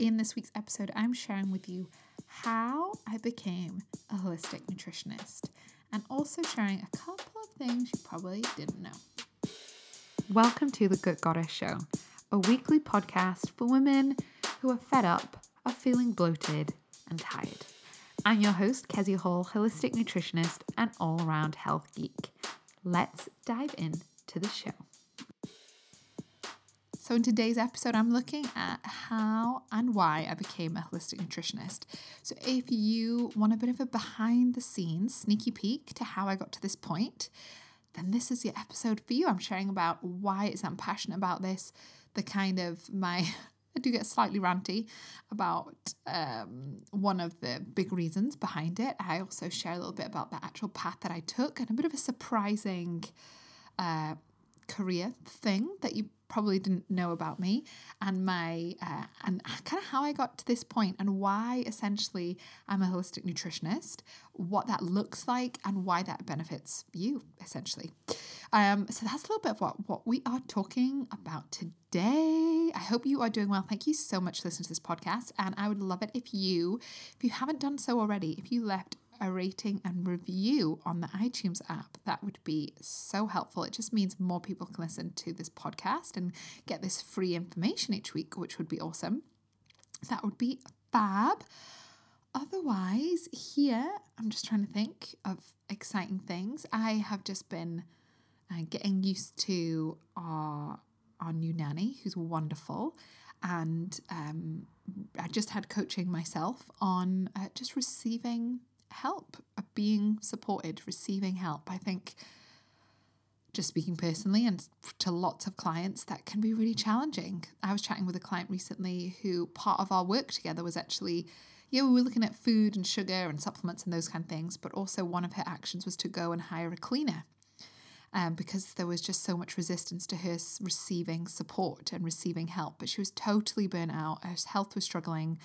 In this week's episode, I'm sharing with you how I became a holistic nutritionist and also sharing a couple of things you probably didn't know. Welcome to the Gut Goddess Show, a weekly podcast for women who are fed up of feeling bloated and tired. I'm your host, Kezia Hall, holistic nutritionist and all around health geek. Let's dive into the show. So, in today's episode, I'm looking at how and why I became a holistic nutritionist. So, if you want a bit of a behind the scenes sneaky peek to how I got to this point, then this is the episode for you. I'm sharing about why it's I'm passionate about this, the kind of my I do get slightly ranty about um, one of the big reasons behind it. I also share a little bit about the actual path that I took and a bit of a surprising uh, career thing that you probably didn't know about me and my uh, and kind of how I got to this point and why essentially I'm a holistic nutritionist, what that looks like and why that benefits you essentially. Um, so that's a little bit of what what we are talking about today. I hope you are doing well. Thank you so much for listening to this podcast, and I would love it if you, if you haven't done so already, if you left a rating and review on the iTunes app. That would be so helpful. It just means more people can listen to this podcast and get this free information each week, which would be awesome. That would be fab. Otherwise, here, I'm just trying to think of exciting things. I have just been uh, getting used to our, our new nanny, who's wonderful. And um, I just had coaching myself on uh, just receiving help, of being supported, receiving help. I think just speaking personally and to lots of clients, that can be really challenging. I was chatting with a client recently who part of our work together was actually, yeah, we were looking at food and sugar and supplements and those kind of things, but also one of her actions was to go and hire a cleaner. Um, because there was just so much resistance to her receiving support and receiving help. But she was totally burnt out. Her health was struggling.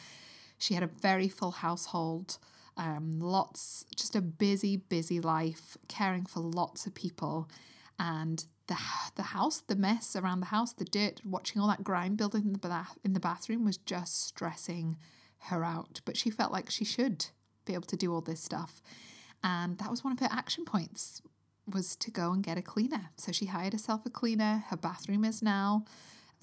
She had a very full household. Um, lots, just a busy, busy life, caring for lots of people, and the the house, the mess around the house, the dirt, watching all that grime building in the bath in the bathroom was just stressing her out. But she felt like she should be able to do all this stuff, and that was one of her action points was to go and get a cleaner. So she hired herself a cleaner. Her bathroom is now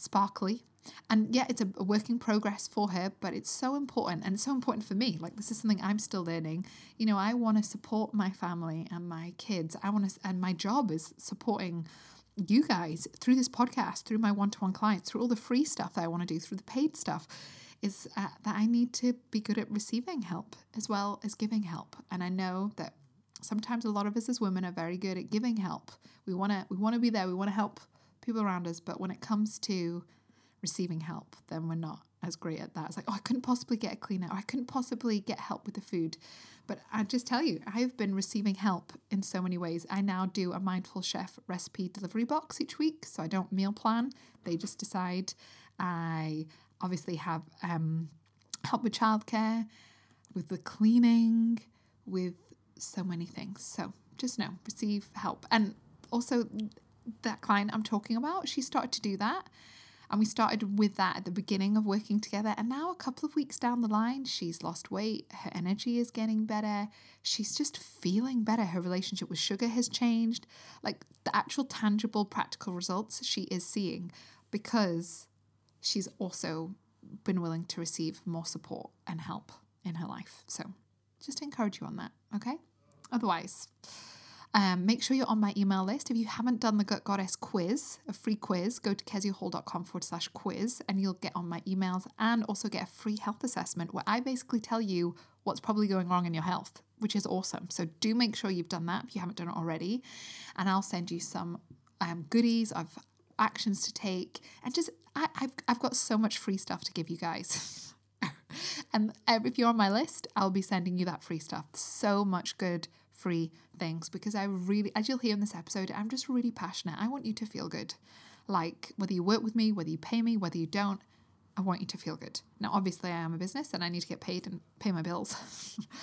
sparkly and yeah, it's a, a work in progress for her, but it's so important and it's so important for me. Like this is something I'm still learning. You know, I want to support my family and my kids. I want to, and my job is supporting you guys through this podcast, through my one-to-one clients, through all the free stuff that I want to do, through the paid stuff. Is uh, that I need to be good at receiving help as well as giving help, and I know that sometimes a lot of us as women are very good at giving help. We want to we want to be there. We want to help people around us, but when it comes to receiving help, then we're not as great at that. It's like, oh, I couldn't possibly get a cleaner, I couldn't possibly get help with the food. But I just tell you, I've been receiving help in so many ways. I now do a mindful chef recipe delivery box each week, so I don't meal plan. They just decide. I obviously have um, help with childcare, with the cleaning, with so many things. So just know, receive help. And also, that client I'm talking about, she started to do that and we started with that at the beginning of working together. And now, a couple of weeks down the line, she's lost weight. Her energy is getting better. She's just feeling better. Her relationship with sugar has changed. Like the actual tangible, practical results she is seeing because she's also been willing to receive more support and help in her life. So, just encourage you on that, okay? Otherwise, um, make sure you're on my email list. If you haven't done the Gut Goddess quiz, a free quiz, go to keziahall.com forward slash quiz and you'll get on my emails and also get a free health assessment where I basically tell you what's probably going wrong in your health, which is awesome. So do make sure you've done that if you haven't done it already. And I'll send you some um, goodies of actions to take and just I, I've, I've got so much free stuff to give you guys. and if you're on my list, I'll be sending you that free stuff. So much good free things because I really, as you'll hear in this episode, I'm just really passionate. I want you to feel good. Like whether you work with me, whether you pay me, whether you don't, I want you to feel good. Now, obviously, I am a business and I need to get paid and pay my bills,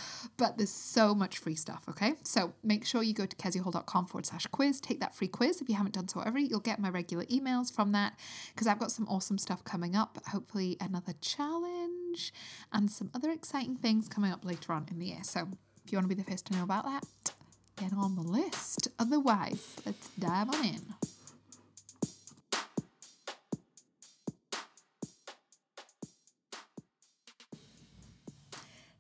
but there's so much free stuff, okay? So make sure you go to keziahall.com forward slash quiz, take that free quiz. If you haven't done so already, you'll get my regular emails from that because I've got some awesome stuff coming up. Hopefully, another challenge and some other exciting things coming up later on in the year. So if you want to be the first to know about that, get on the list. Otherwise, let's dive on in.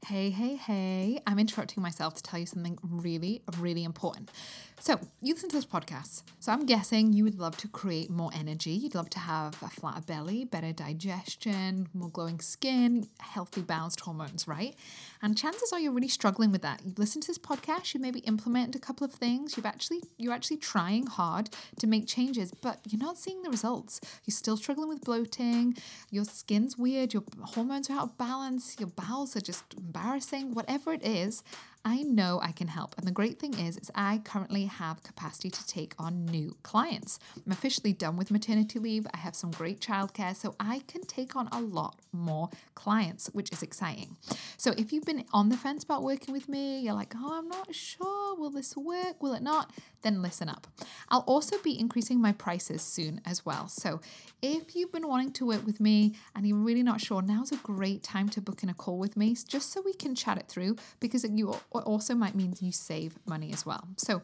Hey, hey, hey. I'm interrupting myself to tell you something really, really important. So, you listen to this podcast. So, I'm guessing you would love to create more energy. You'd love to have a flatter belly, better digestion, more glowing skin, healthy balanced hormones, right? And chances are you're really struggling with that. You've listened to this podcast, you maybe implemented a couple of things. You've actually you're actually trying hard to make changes, but you're not seeing the results. You're still struggling with bloating, your skin's weird, your hormones are out of balance, your bowels are just embarrassing, whatever it is. I know I can help. And the great thing is, is I currently have capacity to take on new clients. I'm officially done with maternity leave. I have some great childcare, so I can take on a lot more clients, which is exciting. So if you've been on the fence about working with me, you're like, oh, I'm not sure, will this work? Will it not? Then listen up. I'll also be increasing my prices soon as well. So if you've been wanting to work with me and you're really not sure, now's a great time to book in a call with me just so we can chat it through because you also might mean you save money as well. So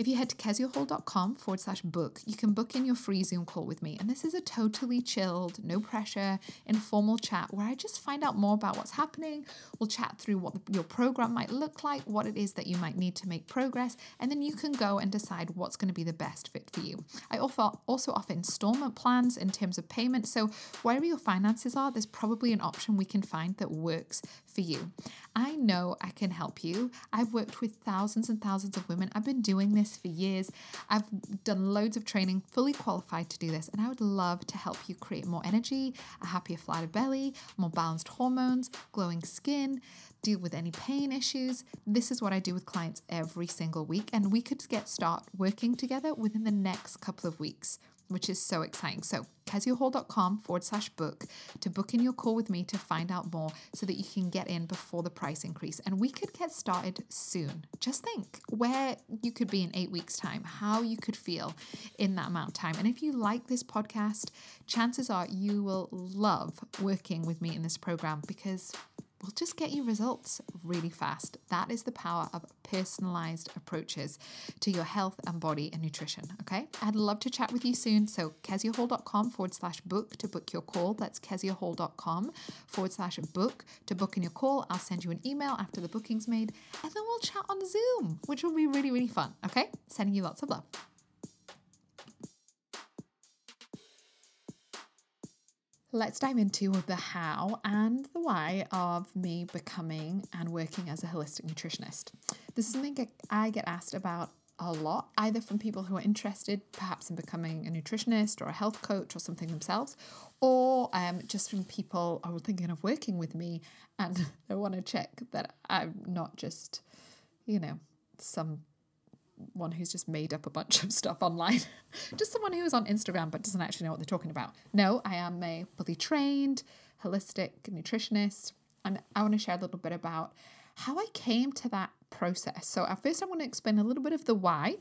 if you head to keziahall.com forward slash book, you can book in your free Zoom call with me. And this is a totally chilled, no pressure, informal chat where I just find out more about what's happening. We'll chat through what your program might look like, what it is that you might need to make progress, and then you can go and decide what's going to be the best fit for you. I offer also offer installment plans in terms of payment. So wherever your finances are, there's probably an option we can find that works for you. I know I can help you. I've worked with thousands and thousands of women. I've been doing this for years. I've done loads of training, fully qualified to do this, and I would love to help you create more energy, a happier, flatter belly, more balanced hormones, glowing skin, deal with any pain issues. This is what I do with clients every single week, and we could get start working together within the next couple of weeks which is so exciting. So, keziahall.com forward slash book to book in your call with me to find out more so that you can get in before the price increase. And we could get started soon. Just think where you could be in eight weeks' time, how you could feel in that amount of time. And if you like this podcast, chances are you will love working with me in this program because will just get you results really fast. That is the power of personalized approaches to your health and body and nutrition. Okay. I'd love to chat with you soon. So, keziahall.com forward slash book to book your call. That's keziahall.com forward slash book to book in your call. I'll send you an email after the booking's made and then we'll chat on Zoom, which will be really, really fun. Okay. Sending you lots of love. Let's dive into the how and the why of me becoming and working as a holistic nutritionist. This is something I get asked about a lot, either from people who are interested perhaps in becoming a nutritionist or a health coach or something themselves, or um, just from people who are thinking of working with me and they want to check that I'm not just, you know, some one who's just made up a bunch of stuff online. just someone who is on Instagram but doesn't actually know what they're talking about. No, I am a fully trained holistic nutritionist, and I want to share a little bit about how I came to that process. So, at first, I want to explain a little bit of the why,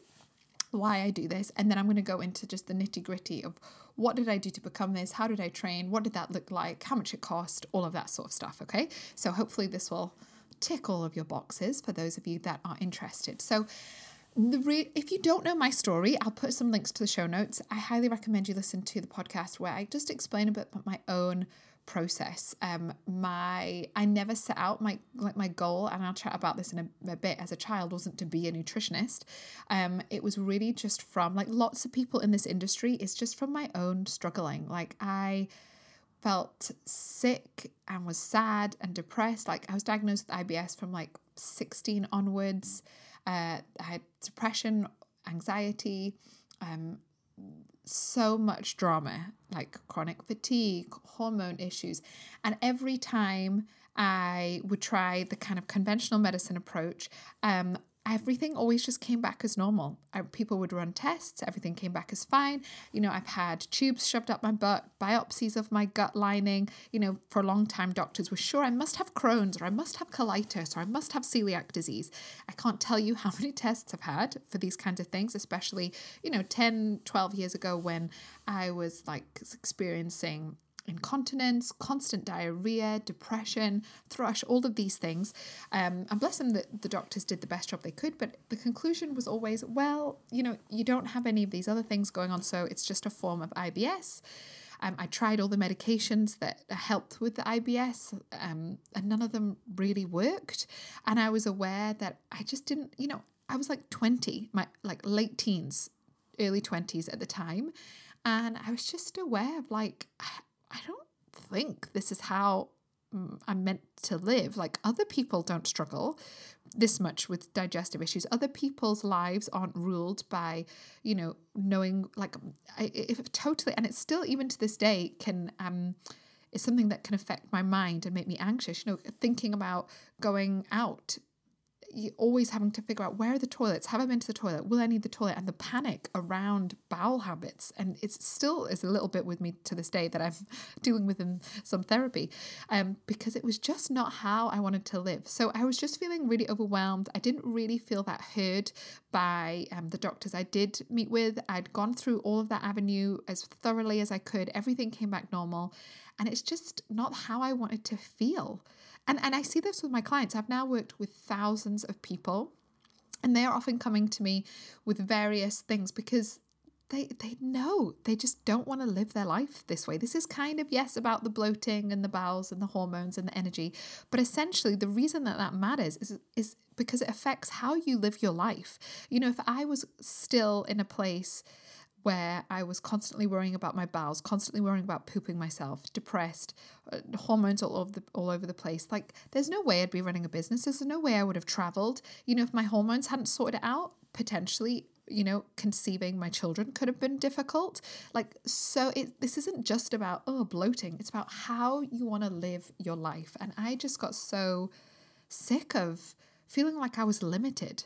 why I do this, and then I'm going to go into just the nitty gritty of what did I do to become this, how did I train, what did that look like, how much it cost, all of that sort of stuff. Okay, so hopefully this will tick all of your boxes for those of you that are interested. So, re- if you don't know my story, I'll put some links to the show notes. I highly recommend you listen to the podcast where I just explain a bit about my own process. Um, my I never set out my like my goal, and I'll chat about this in a, a bit. As a child, wasn't to be a nutritionist. Um, it was really just from like lots of people in this industry. It's just from my own struggling. Like I felt sick and was sad and depressed. Like I was diagnosed with IBS from like 16 onwards. Uh, I had depression, anxiety, um, so much drama, like chronic fatigue, hormone issues. And every time I would try the kind of conventional medicine approach, um, everything always just came back as normal. I, people would run tests, everything came back as fine. You know, I've had tubes shoved up my butt, biopsies of my gut lining. You know, for a long time, doctors were sure I must have Crohn's or I must have colitis or I must have celiac disease. I can't tell you how many tests I've had for these kinds of things, especially, you know, 10, 12 years ago when I was like experiencing incontinence, constant diarrhea, depression, thrush, all of these things. Um, and bless them that the doctors did the best job they could, but the conclusion was always, well, you know, you don't have any of these other things going on, so it's just a form of IBS. Um, I tried all the medications that helped with the IBS, um, and none of them really worked. And I was aware that I just didn't, you know, I was like 20, my like late teens, early 20s at the time. And I was just aware of like, I don't think this is how mm, I'm meant to live. Like other people don't struggle this much with digestive issues. Other people's lives aren't ruled by, you know, knowing like if totally, and it's still even to this day can um is something that can affect my mind and make me anxious. You know, thinking about going out always having to figure out where are the toilets? Have I been to the toilet? Will I need the toilet? And the panic around bowel habits. And it's still is a little bit with me to this day that I'm dealing with in some therapy um, because it was just not how I wanted to live. So I was just feeling really overwhelmed. I didn't really feel that heard by um, the doctors I did meet with. I'd gone through all of that avenue as thoroughly as I could. Everything came back normal. And it's just not how I wanted to feel. And, and I see this with my clients. I've now worked with thousands of people, and they are often coming to me with various things because they they know they just don't want to live their life this way. This is kind of yes about the bloating and the bowels and the hormones and the energy, but essentially the reason that that matters is is because it affects how you live your life. You know, if I was still in a place where I was constantly worrying about my bowels, constantly worrying about pooping myself, depressed, uh, hormones all over the all over the place. Like there's no way I'd be running a business. There's no way I would have traveled. You know, if my hormones hadn't sorted it out, potentially, you know, conceiving my children could have been difficult. Like so it this isn't just about oh bloating. It's about how you want to live your life. And I just got so sick of feeling like I was limited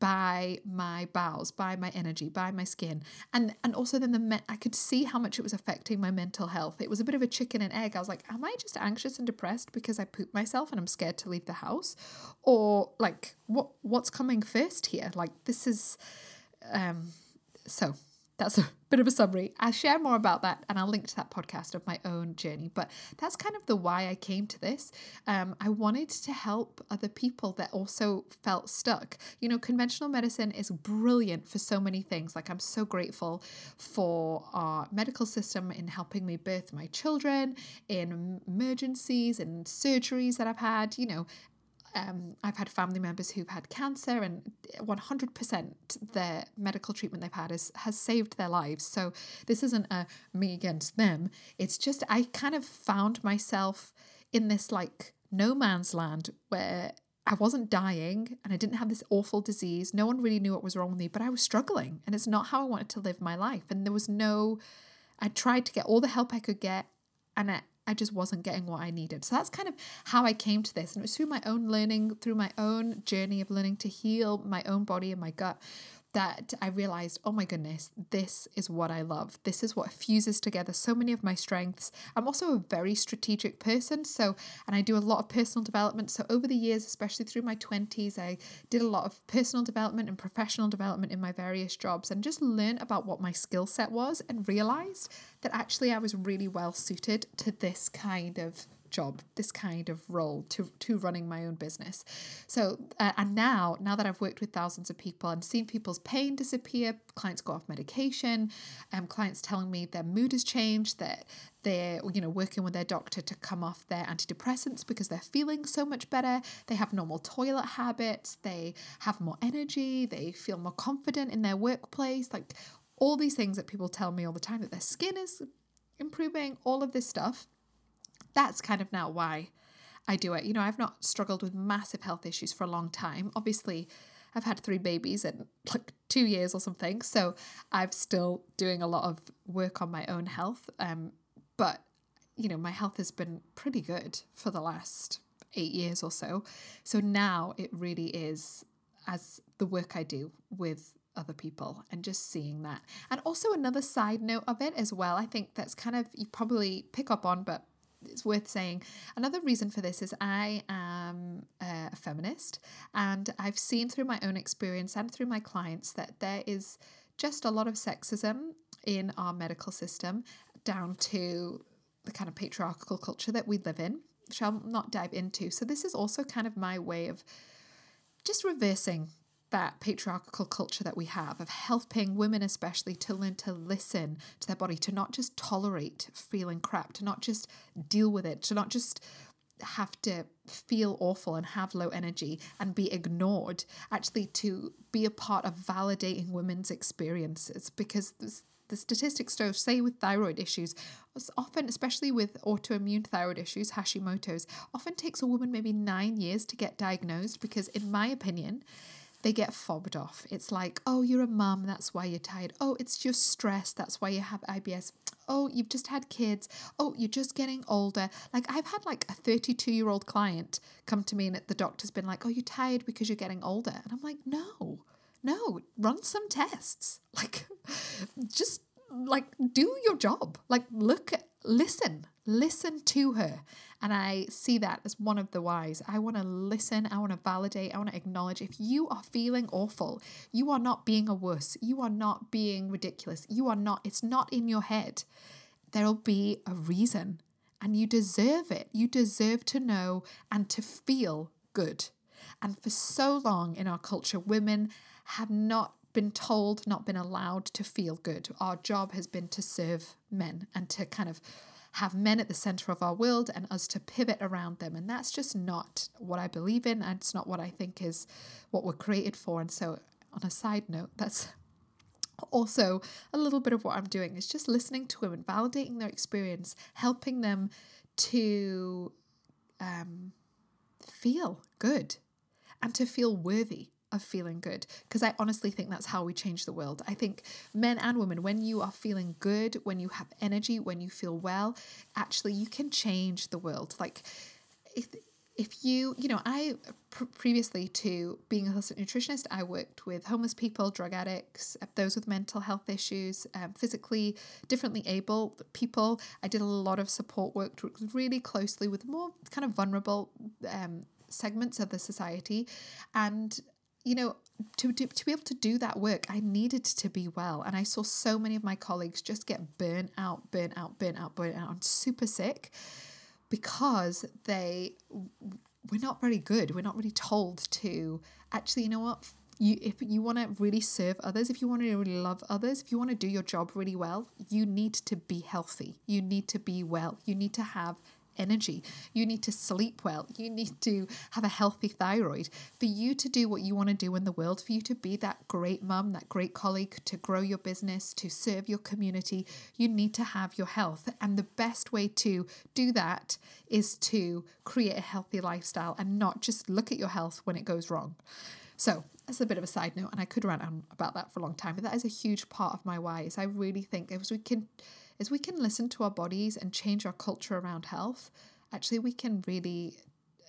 by my bowels, by my energy, by my skin, and and also then the me- I could see how much it was affecting my mental health. It was a bit of a chicken and egg. I was like, am I just anxious and depressed because I poop myself and I'm scared to leave the house, or like what what's coming first here? Like this is, um, so that's a bit of a summary. I'll share more about that and I'll link to that podcast of my own journey. But that's kind of the why I came to this. Um, I wanted to help other people that also felt stuck. You know, conventional medicine is brilliant for so many things. Like, I'm so grateful for our medical system in helping me birth my children, in emergencies and surgeries that I've had, you know, um, I've had family members who've had cancer, and 100% their medical treatment they've had is, has saved their lives. So this isn't a me against them. It's just I kind of found myself in this like no man's land where I wasn't dying and I didn't have this awful disease. No one really knew what was wrong with me, but I was struggling, and it's not how I wanted to live my life. And there was no, I tried to get all the help I could get, and I, I just wasn't getting what I needed. So that's kind of how I came to this. And it was through my own learning, through my own journey of learning to heal my own body and my gut, that I realized, oh my goodness, this is what I love. This is what fuses together so many of my strengths. I'm also a very strategic person. So, and I do a lot of personal development. So, over the years, especially through my 20s, I did a lot of personal development and professional development in my various jobs and just learned about what my skill set was and realized that actually I was really well suited to this kind of job, this kind of role to to running my own business. So uh, and now now that I've worked with thousands of people and seen people's pain disappear, clients go off medication, um, clients telling me their mood has changed, that they're you know working with their doctor to come off their antidepressants because they're feeling so much better. They have normal toilet habits. They have more energy. They feel more confident in their workplace. Like all these things that people tell me all the time that their skin is improving. All of this stuff that's kind of now why I do it. You know, I've not struggled with massive health issues for a long time. Obviously, I've had three babies in like two years or something, so I'm still doing a lot of work on my own health. Um, but you know, my health has been pretty good for the last eight years or so. So now it really is as the work I do with other people and just seeing that. And also another side note of it as well, I think that's kind of you probably pick up on, but it's worth saying. Another reason for this is I am a feminist, and I've seen through my own experience and through my clients that there is just a lot of sexism in our medical system down to the kind of patriarchal culture that we live in, which I'll not dive into. So, this is also kind of my way of just reversing that patriarchal culture that we have of helping women, especially, to learn to listen to their body, to not just tolerate feeling crap, to not just deal with it, to not just have to feel awful and have low energy and be ignored, actually, to be a part of validating women's experiences. Because the statistics show, say with thyroid issues, often, especially with autoimmune thyroid issues, Hashimoto's, often takes a woman maybe nine years to get diagnosed because, in my opinion, they get fobbed off. It's like, oh, you're a mum, that's why you're tired. Oh, it's just stress, that's why you have IBS. Oh, you've just had kids. Oh, you're just getting older. Like I've had like a 32 year old client come to me and the doctor's been like, oh, you're tired because you're getting older. And I'm like, no, no, run some tests. Like, just like do your job. Like, look, listen, listen to her. And I see that as one of the whys. I want to listen, I want to validate, I want to acknowledge if you are feeling awful, you are not being a wuss, you are not being ridiculous, you are not, it's not in your head. There'll be a reason, and you deserve it. You deserve to know and to feel good. And for so long in our culture, women have not been told, not been allowed to feel good. Our job has been to serve men and to kind of have men at the center of our world and us to pivot around them. And that's just not what I believe in. And it's not what I think is what we're created for. And so, on a side note, that's also a little bit of what I'm doing is just listening to women, validating their experience, helping them to um, feel good and to feel worthy of feeling good because I honestly think that's how we change the world. I think men and women, when you are feeling good, when you have energy, when you feel well, actually you can change the world. Like if if you, you know, I pr- previously to being a holistic nutritionist, I worked with homeless people, drug addicts, those with mental health issues, um, physically differently able people. I did a lot of support work, really closely with more kind of vulnerable um, segments of the society, and you know, to, to, to be able to do that work, I needed to be well. And I saw so many of my colleagues just get burnt out, burnt out, burnt out, burnt out, and super sick because they we're not very good. We're not really told to actually, you know what? You, if you want to really serve others, if you want to really love others, if you want to do your job really well, you need to be healthy. You need to be well. You need to have energy. You need to sleep well. You need to have a healthy thyroid. For you to do what you want to do in the world, for you to be that great mum, that great colleague, to grow your business, to serve your community, you need to have your health. And the best way to do that is to create a healthy lifestyle and not just look at your health when it goes wrong. So, that's a bit of a side note, and I could rant on about that for a long time, but that is a huge part of my why. Is I really think as we can is we can listen to our bodies and change our culture around health, actually, we can really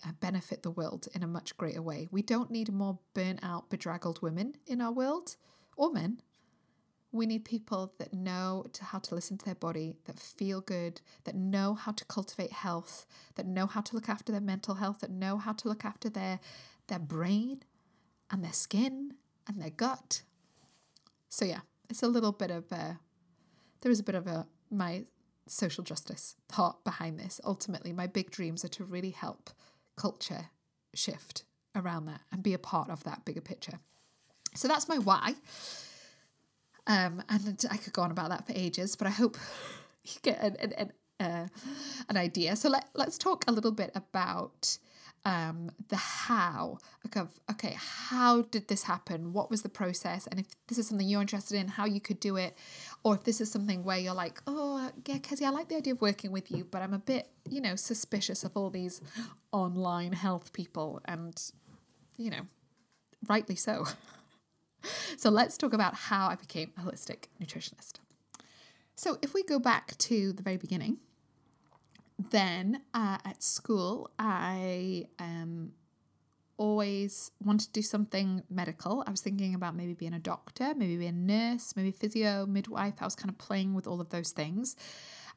uh, benefit the world in a much greater way. We don't need more burnt out, bedraggled women in our world or men. We need people that know to how to listen to their body, that feel good, that know how to cultivate health, that know how to look after their mental health, that know how to look after their their brain and their skin and their gut. So yeah, it's a little bit of a there is a bit of a my social justice part behind this. Ultimately, my big dreams are to really help culture shift around that and be a part of that bigger picture. So that's my why. Um, and I could go on about that for ages, but I hope you get an, an, an, uh, an idea. So let, let's talk a little bit about um, the how of okay how did this happen? What was the process? And if this is something you're interested in how you could do it. Or if this is something where you're like oh yeah Kezia I like the idea of working with you but I'm a bit you know suspicious of all these online health people. And you know rightly so. So let's talk about how I became a holistic nutritionist. So if we go back to the very beginning then uh, at school, I um, always wanted to do something medical. I was thinking about maybe being a doctor, maybe being a nurse, maybe physio, midwife. I was kind of playing with all of those things.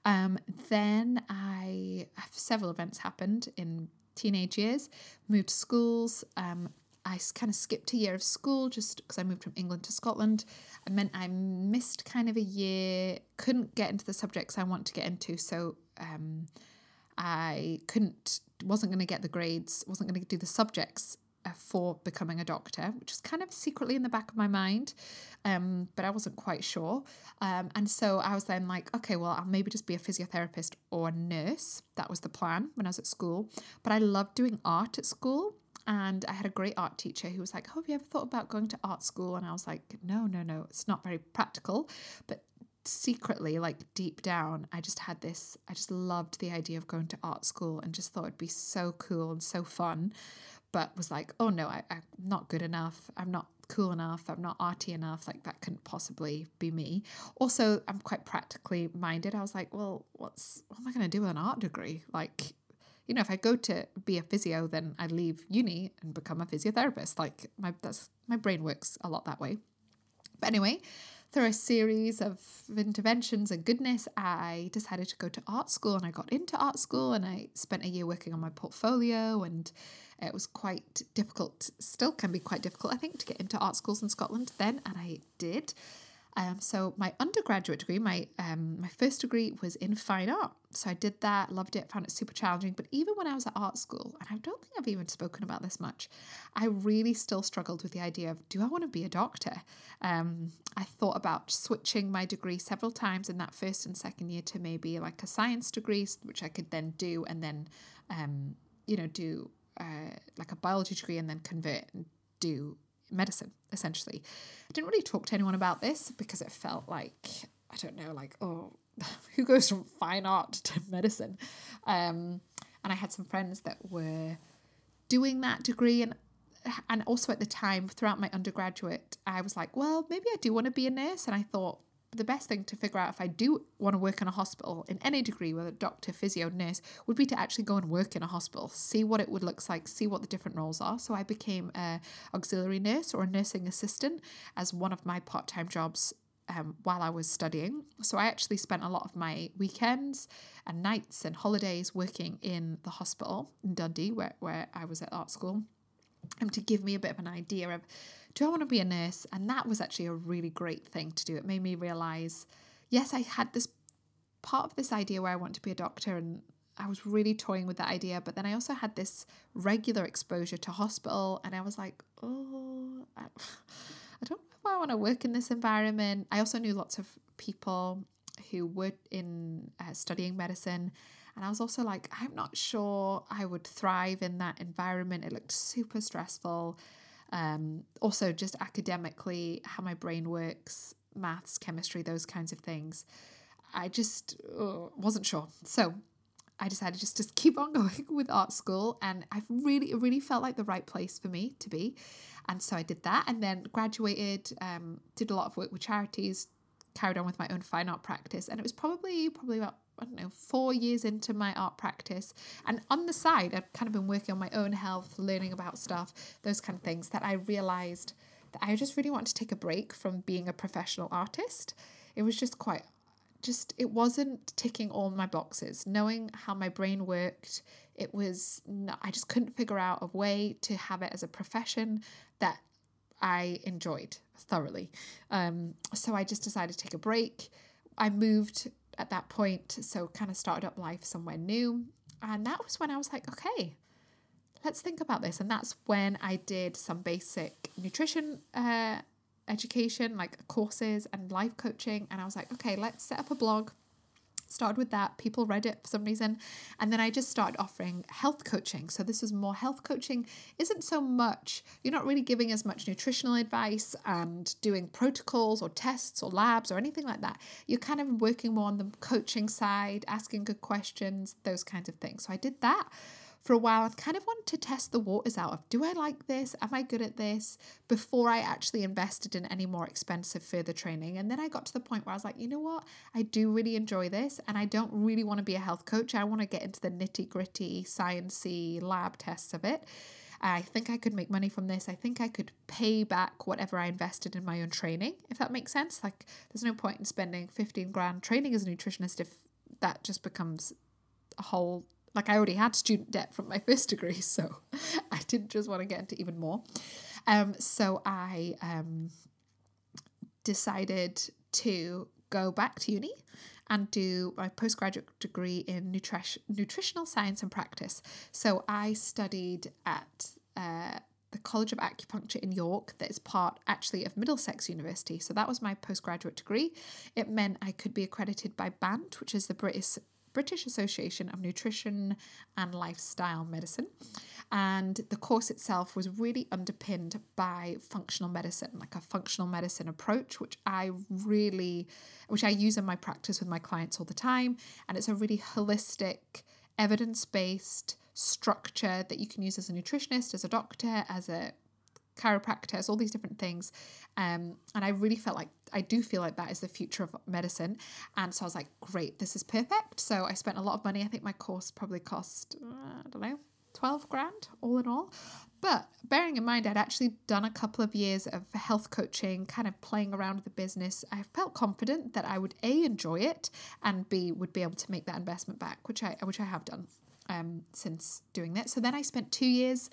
Um, then I several events happened in teenage years. Moved schools. Um, I kind of skipped a year of school just because I moved from England to Scotland. It meant I missed kind of a year, couldn't get into the subjects I want to get into. So um, I couldn't, wasn't going to get the grades, wasn't going to do the subjects uh, for becoming a doctor, which was kind of secretly in the back of my mind, um, but I wasn't quite sure. Um, and so I was then like, okay, well, I'll maybe just be a physiotherapist or a nurse. That was the plan when I was at school. But I loved doing art at school. And I had a great art teacher who was like, Oh, have you ever thought about going to art school? And I was like, No, no, no, it's not very practical. But secretly, like deep down, I just had this, I just loved the idea of going to art school and just thought it'd be so cool and so fun but was like, oh no, I, I'm not good enough. I'm not cool enough. I'm not arty enough. Like that couldn't possibly be me. Also, I'm quite practically minded. I was like, well, what's what am I going to do with an art degree? Like, you know, if I go to be a physio, then I leave uni and become a physiotherapist. Like my that's my brain works a lot that way. But anyway, through a series of interventions and goodness, I decided to go to art school and I got into art school and I spent a year working on my portfolio and it was quite difficult, still can be quite difficult, I think, to get into art schools in Scotland then, and I did. Um, so my undergraduate degree, my um, my first degree was in fine art. So I did that, loved it, found it super challenging. But even when I was at art school, and I don't think I've even spoken about this much, I really still struggled with the idea of do I want to be a doctor? Um, I thought about switching my degree several times in that first and second year to maybe like a science degree, which I could then do and then, um, you know, do uh, like a biology degree and then convert and do medicine essentially. I didn't really talk to anyone about this because it felt like I don't know, like oh, who goes from fine art to medicine? Um, and I had some friends that were doing that degree and and also at the time throughout my undergraduate I was like well maybe I do want to be a nurse and I thought the best thing to figure out if I do want to work in a hospital in any degree, whether doctor, physio, nurse, would be to actually go and work in a hospital, see what it would look like, see what the different roles are. So I became a auxiliary nurse or a nursing assistant as one of my part time jobs um, while I was studying. So I actually spent a lot of my weekends and nights and holidays working in the hospital in Dundee, where, where I was at art school, and to give me a bit of an idea of do I want to be a nurse? And that was actually a really great thing to do. It made me realize, yes, I had this part of this idea where I want to be a doctor and I was really toying with that idea, but then I also had this regular exposure to hospital, and I was like, oh, I, I don't know if I want to work in this environment. I also knew lots of people who were in uh, studying medicine, and I was also like, I'm not sure I would thrive in that environment. It looked super stressful. Um, also, just academically, how my brain works, maths, chemistry, those kinds of things. I just uh, wasn't sure. So I decided just to keep on going with art school, and I've really, it really felt like the right place for me to be. And so I did that, and then graduated, um, did a lot of work with charities, carried on with my own fine art practice, and it was probably probably about I don't know, four years into my art practice. And on the side, I've kind of been working on my own health, learning about stuff, those kind of things that I realized that I just really want to take a break from being a professional artist. It was just quite, just, it wasn't ticking all my boxes. Knowing how my brain worked, it was, not, I just couldn't figure out a way to have it as a profession that I enjoyed thoroughly. Um, so I just decided to take a break. I moved at that point, so kind of started up life somewhere new. And that was when I was like, okay, let's think about this. And that's when I did some basic nutrition uh, education, like courses and life coaching. And I was like, okay, let's set up a blog started with that. People read it for some reason. And then I just started offering health coaching. So this is more health coaching, isn't so much, you're not really giving as much nutritional advice and doing protocols or tests or labs or anything like that. You're kind of working more on the coaching side, asking good questions, those kinds of things. So I did that for a while and kind of wanted to test the waters out of do I like this? Am I good at this? Before I actually invested in any more expensive further training. And then I got to the point where I was like, you know what? I do really enjoy this and I don't really want to be a health coach. I want to get into the nitty gritty, sciencey lab tests of it. I think I could make money from this. I think I could pay back whatever I invested in my own training, if that makes sense. Like, there's no point in spending 15 grand training as a nutritionist if that just becomes a whole like I already had student debt from my first degree, so I didn't just want to get into even more. Um, so I um, decided to go back to uni and do my postgraduate degree in nutri- nutritional science and practice. So I studied at uh, the College of Acupuncture in York, that is part actually of Middlesex University. So that was my postgraduate degree. It meant I could be accredited by BANT, which is the British British Association of Nutrition and Lifestyle Medicine. And the course itself was really underpinned by functional medicine, like a functional medicine approach, which I really, which I use in my practice with my clients all the time. And it's a really holistic, evidence based structure that you can use as a nutritionist, as a doctor, as a chiropractor, as all these different things. Um, and I really felt like I do feel like that is the future of medicine. And so I was like, great, this is perfect. So I spent a lot of money. I think my course probably cost, uh, I don't know, 12 grand all in all. But bearing in mind, I'd actually done a couple of years of health coaching, kind of playing around with the business. I felt confident that I would A, enjoy it, and B, would be able to make that investment back, which I, which I have done um, since doing that. So then I spent two years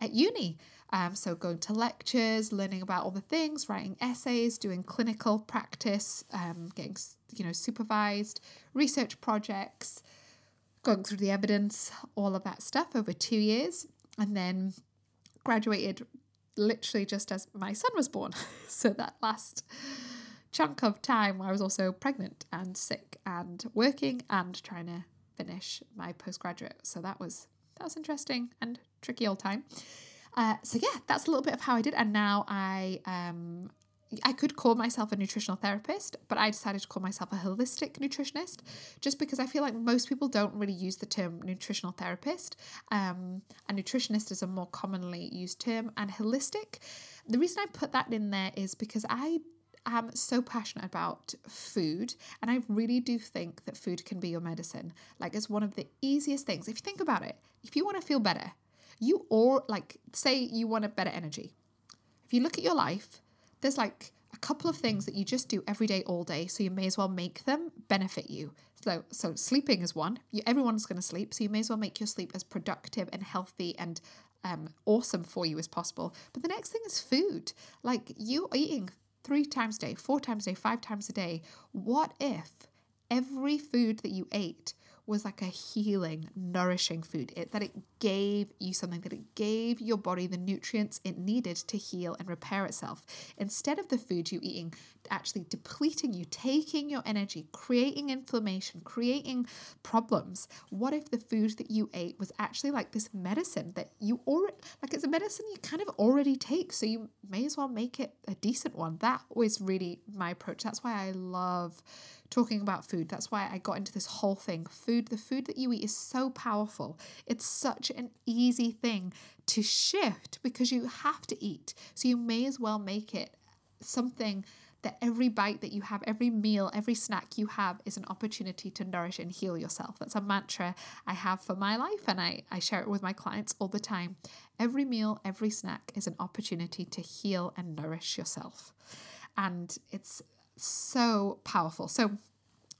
at uni. Um, so going to lectures, learning about all the things, writing essays, doing clinical practice, um, getting you know supervised research projects, going through the evidence, all of that stuff over two years, and then graduated literally just as my son was born. so that last chunk of time I was also pregnant and sick and working and trying to finish my postgraduate. So that was that was interesting and tricky old time. Uh, so yeah, that's a little bit of how I did, and now I um, I could call myself a nutritional therapist, but I decided to call myself a holistic nutritionist just because I feel like most people don't really use the term nutritional therapist. Um, a nutritionist is a more commonly used term, and holistic. The reason I put that in there is because I am so passionate about food, and I really do think that food can be your medicine. Like, it's one of the easiest things. If you think about it, if you want to feel better, you or like say you want a better energy. If you look at your life, there's like a couple of things that you just do every day, all day, so you may as well make them benefit you. So, so sleeping is one. You, everyone's going to sleep, so you may as well make your sleep as productive and healthy and um, awesome for you as possible. But the next thing is food. Like you are eating three times a day, four times a day, five times a day. What if every food that you ate was like a healing, nourishing food. It, that it gave you something, that it gave your body the nutrients it needed to heal and repair itself. Instead of the food you eating actually depleting you, taking your energy, creating inflammation, creating problems, what if the food that you ate was actually like this medicine that you already, like it's a medicine you kind of already take, so you may as well make it a decent one. That was really my approach. That's why I love talking about food. That's why I got into this whole thing. Food, the food that you eat is so powerful. It's such an easy thing to shift because you have to eat. So you may as well make it something that every bite that you have, every meal, every snack you have is an opportunity to nourish and heal yourself. That's a mantra I have for my life and I, I share it with my clients all the time. Every meal, every snack is an opportunity to heal and nourish yourself. And it's so powerful. So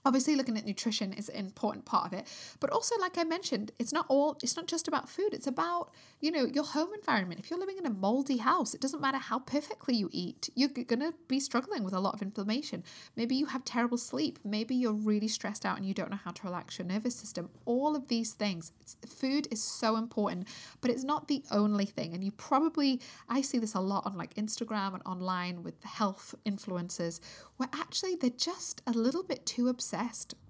obviously looking at nutrition is an important part of it but also like i mentioned it's not all it's not just about food it's about you know your home environment. If you're living in a moldy house it doesn't matter how perfectly you eat you're going to be struggling with a lot of inflammation. Maybe you have terrible sleep maybe you're really stressed out and you don't know how to relax your nervous system. All of these things food is so important but it's not the only thing and you probably i see this a lot on like instagram and online with health influencers where actually they're just a little bit too obsessed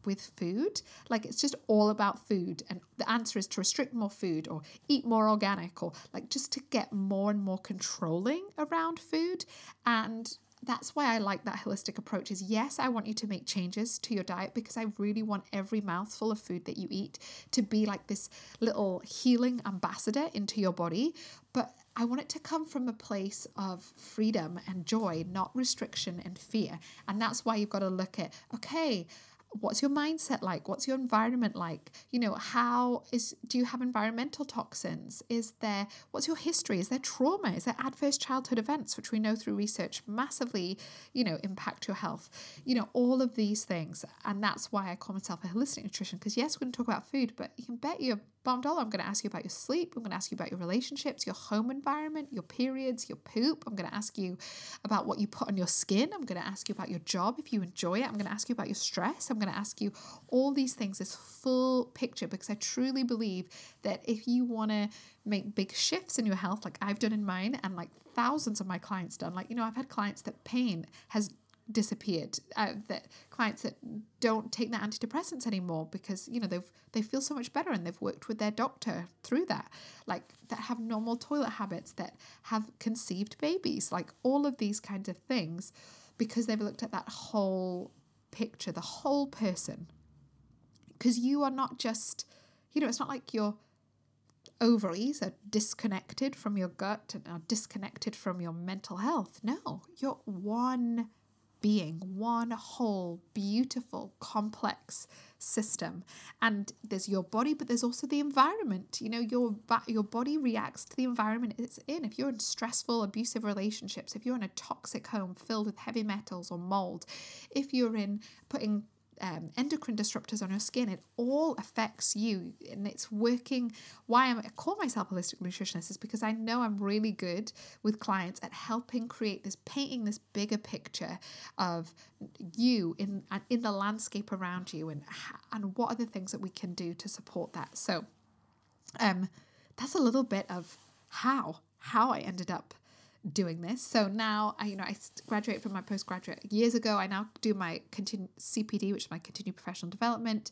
with food. Like it's just all about food. And the answer is to restrict more food or eat more organic or like just to get more and more controlling around food. And that's why I like that holistic approach is yes, I want you to make changes to your diet because I really want every mouthful of food that you eat to be like this little healing ambassador into your body. But I want it to come from a place of freedom and joy, not restriction and fear. And that's why you've got to look at, okay, what's your mindset like? What's your environment like? You know how is do you have environmental toxins? Is there what's your history? Is there trauma? Is there adverse childhood events which we know through research massively you know impact your health? You know all of these things. And that's why i call myself a holistic nutrition because yes we're going to talk about food but you can bet your I'm going to ask you about your sleep. I'm going to ask you about your relationships, your home environment, your periods, your poop. I'm going to ask you about what you put on your skin. I'm going to ask you about your job if you enjoy it. I'm going to ask you about your stress. I'm going to ask you all these things, this full picture, because I truly believe that if you want to make big shifts in your health, like I've done in mine, and like thousands of my clients done, like, you know, I've had clients that pain has disappeared uh, that clients that don't take their antidepressants anymore because you know they've they feel so much better and they've worked with their doctor through that. Like that have normal toilet habits that have conceived babies like all of these kinds of things because they've looked at that whole picture the whole person. Because you are not just you know it's not like your ovaries are disconnected from your gut and are disconnected from your mental health. No you're one being, one whole, beautiful, complex system. And there's your body, but there's also the environment. You know, your your body reacts to the environment it's in. If you're in stressful, abusive relationships, if you're in a toxic home filled with heavy metals or mold, if you're in putting um, endocrine disruptors on your skin. It all affects you, and it's working. Why I'm, I call myself holistic nutritionist is because I know I'm really good with clients at helping create this, painting this bigger picture of you in in the landscape around you, and and what are the things that we can do to support that. So, um, that's a little bit of how how I ended up doing this. So now I, you know, I graduated from my postgraduate years ago. I now do my continue CPD, which is my continued professional development.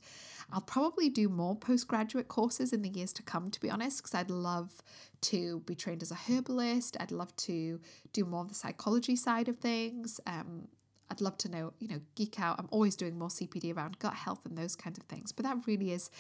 I'll probably do more postgraduate courses in the years to come, to be honest, because I'd love to be trained as a herbalist. I'd love to do more of the psychology side of things. Um, I'd love to know, you know, geek out. I'm always doing more CPD around gut health and those kinds of things. But that really is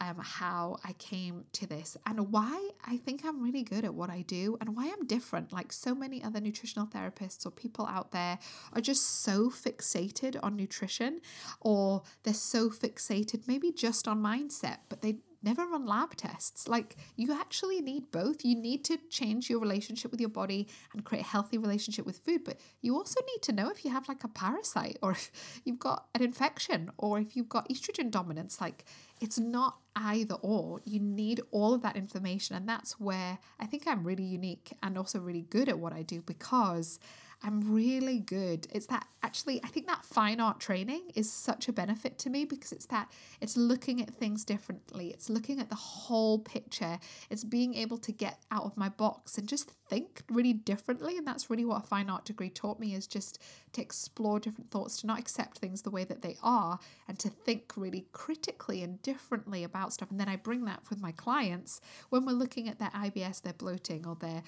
um, how I came to this and why I think I'm really good at what I do and why I'm different. Like so many other nutritional therapists or people out there are just so fixated on nutrition or they're so fixated maybe just on mindset, but they never run lab tests. Like, you actually need both. You need to change your relationship with your body and create a healthy relationship with food, but you also need to know if you have like a parasite or if you've got an infection or if you've got estrogen dominance. Like, it's not either or. You need all of that information. And that's where I think I'm really unique and also really good at what I do because I'm really good. It's that actually, I think that fine art training is such a benefit to me because it's that it's looking at things differently. It's looking at the whole picture. It's being able to get out of my box and just think really differently. And that's really what a fine art degree taught me is just to explore different thoughts, to not accept things the way that they are, and to think really critically and differently about stuff. And then I bring that with my clients when we're looking at their IBS, their bloating, or their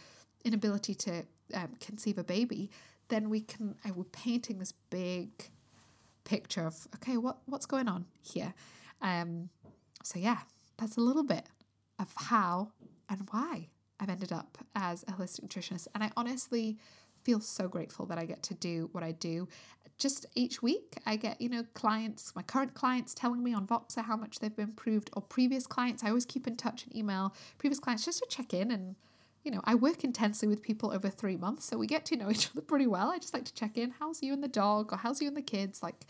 inability to um, conceive a baby, then we can, I we're painting this big picture of, okay, what, what's going on here? Um, so yeah, that's a little bit of how and why I've ended up as a holistic nutritionist. And I honestly feel so grateful that I get to do what I do. Just each week, I get, you know, clients, my current clients telling me on Voxer how much they've improved, or previous clients. I always keep in touch and email previous clients just to check in and you know, I work intensely with people over three months, so we get to know each other pretty well. I just like to check in, how's you and the dog, or how's you and the kids, like,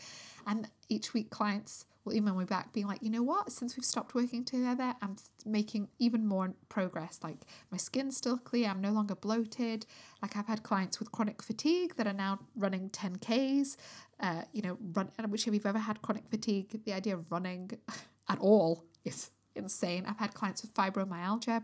and each week clients will email me back being like, you know what, since we've stopped working together, I'm making even more progress. Like my skin's still clear, I'm no longer bloated. Like I've had clients with chronic fatigue that are now running 10Ks. Uh, you know, run which if you've ever had chronic fatigue, the idea of running at all is insane. I've had clients with fibromyalgia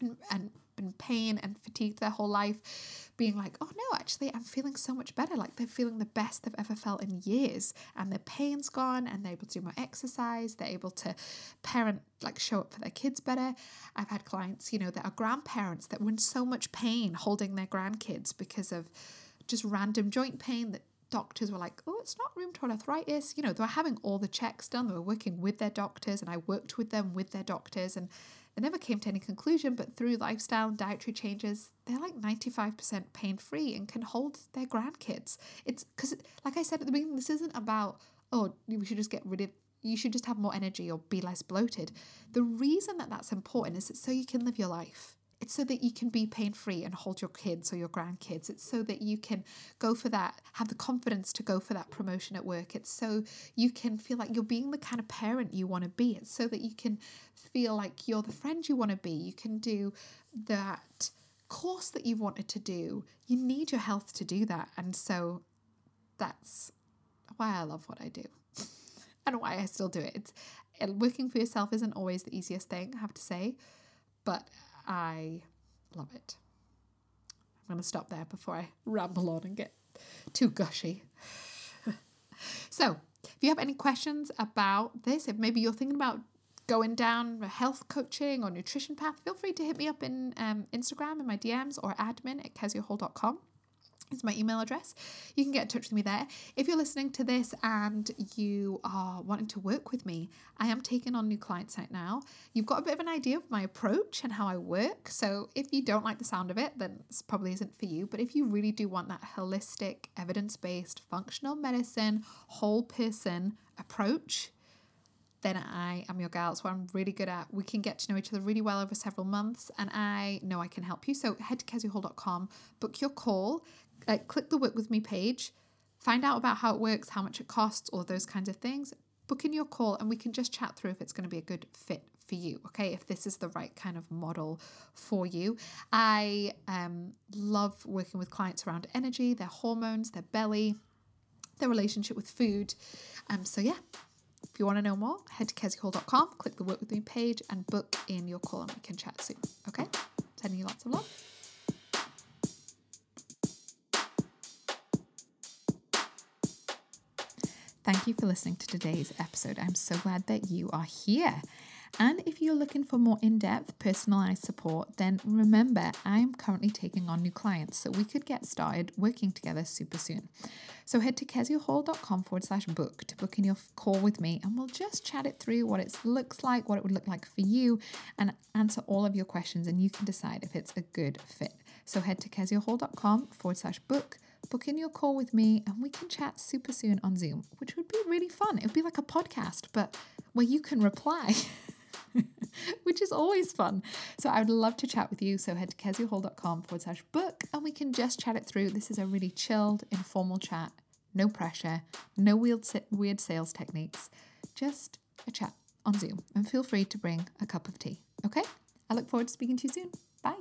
and, and been pain and fatigued their whole life, being like, oh no, actually, I'm feeling so much better. Like they're feeling the best they've ever felt in years. And their pain's gone and they're able to do more exercise. They're able to parent, like show up for their kids better. I've had clients, you know, that are grandparents that were in so much pain holding their grandkids because of just random joint pain that doctors were like, oh, it's not rheumatoid arthritis. You know, they were having all the checks done. They were working with their doctors, and I worked with them with their doctors. And they never came to any conclusion, but through lifestyle and dietary changes, they're like 95% pain free and can hold their grandkids. It's because, like I said at the beginning, this isn't about, oh, we should just get rid of, you should just have more energy or be less bloated. The reason that that's important is so you can live your life. It's so that you can be pain free and hold your kids or your grandkids. It's so that you can go for that, have the confidence to go for that promotion at work. It's so you can feel like you're being the kind of parent you want to be. It's so that you can feel like you're the friend you want to be. You can do that course that you've wanted to do. You need your health to do that. And so that's why I love what I do and why I still do it. It's working for yourself isn't always the easiest thing, I have to say, but I love it. I'm going to stop there before I ramble on and get too gushy. so, if you have any questions about this, if maybe you're thinking about going down a health coaching or nutrition path, feel free to hit me up in um, Instagram in my DMs or admin at keziahall.com is my email address. You can get in touch with me there. If you're listening to this and you are wanting to work with me, I am taking on new clients right now. You've got a bit of an idea of my approach and how I work. So if you don't like the sound of it, then this probably isn't for you. But if you really do want that holistic, evidence based, functional medicine, whole person approach, then I am your gal. It's what I'm really good at. We can get to know each other really well over several months, and I know I can help you. So head to keziahall.com, book your call, uh, click the Work With Me page, find out about how it works, how much it costs, all those kinds of things. Book in your call and we can just chat through if it's going to be a good fit for you, okay? If this is the right kind of model for you. I um, love working with clients around energy, their hormones, their belly, their relationship with food. Um, so, yeah, if you want to know more, head to keziahall.com, click the Work With Me page, and book in your call and we can chat soon, okay? Sending you lots of love. Thank you for listening to today's episode. I'm so glad that you are here. And if you're looking for more in depth, personalized support, then remember I'm currently taking on new clients, so we could get started working together super soon. So head to keziahall.com forward slash book to book in your call with me, and we'll just chat it through what it looks like, what it would look like for you, and answer all of your questions, and you can decide if it's a good fit. So head to keziahall.com forward slash book book in your call with me and we can chat super soon on Zoom, which would be really fun. It would be like a podcast, but where you can reply. which is always fun. So I would love to chat with you. So head to keziahall.com forward slash book and we can just chat it through. This is a really chilled, informal chat. No pressure, no weird, weird sales techniques, just a chat on Zoom. And feel free to bring a cup of tea. Okay? I look forward to speaking to you soon. Bye.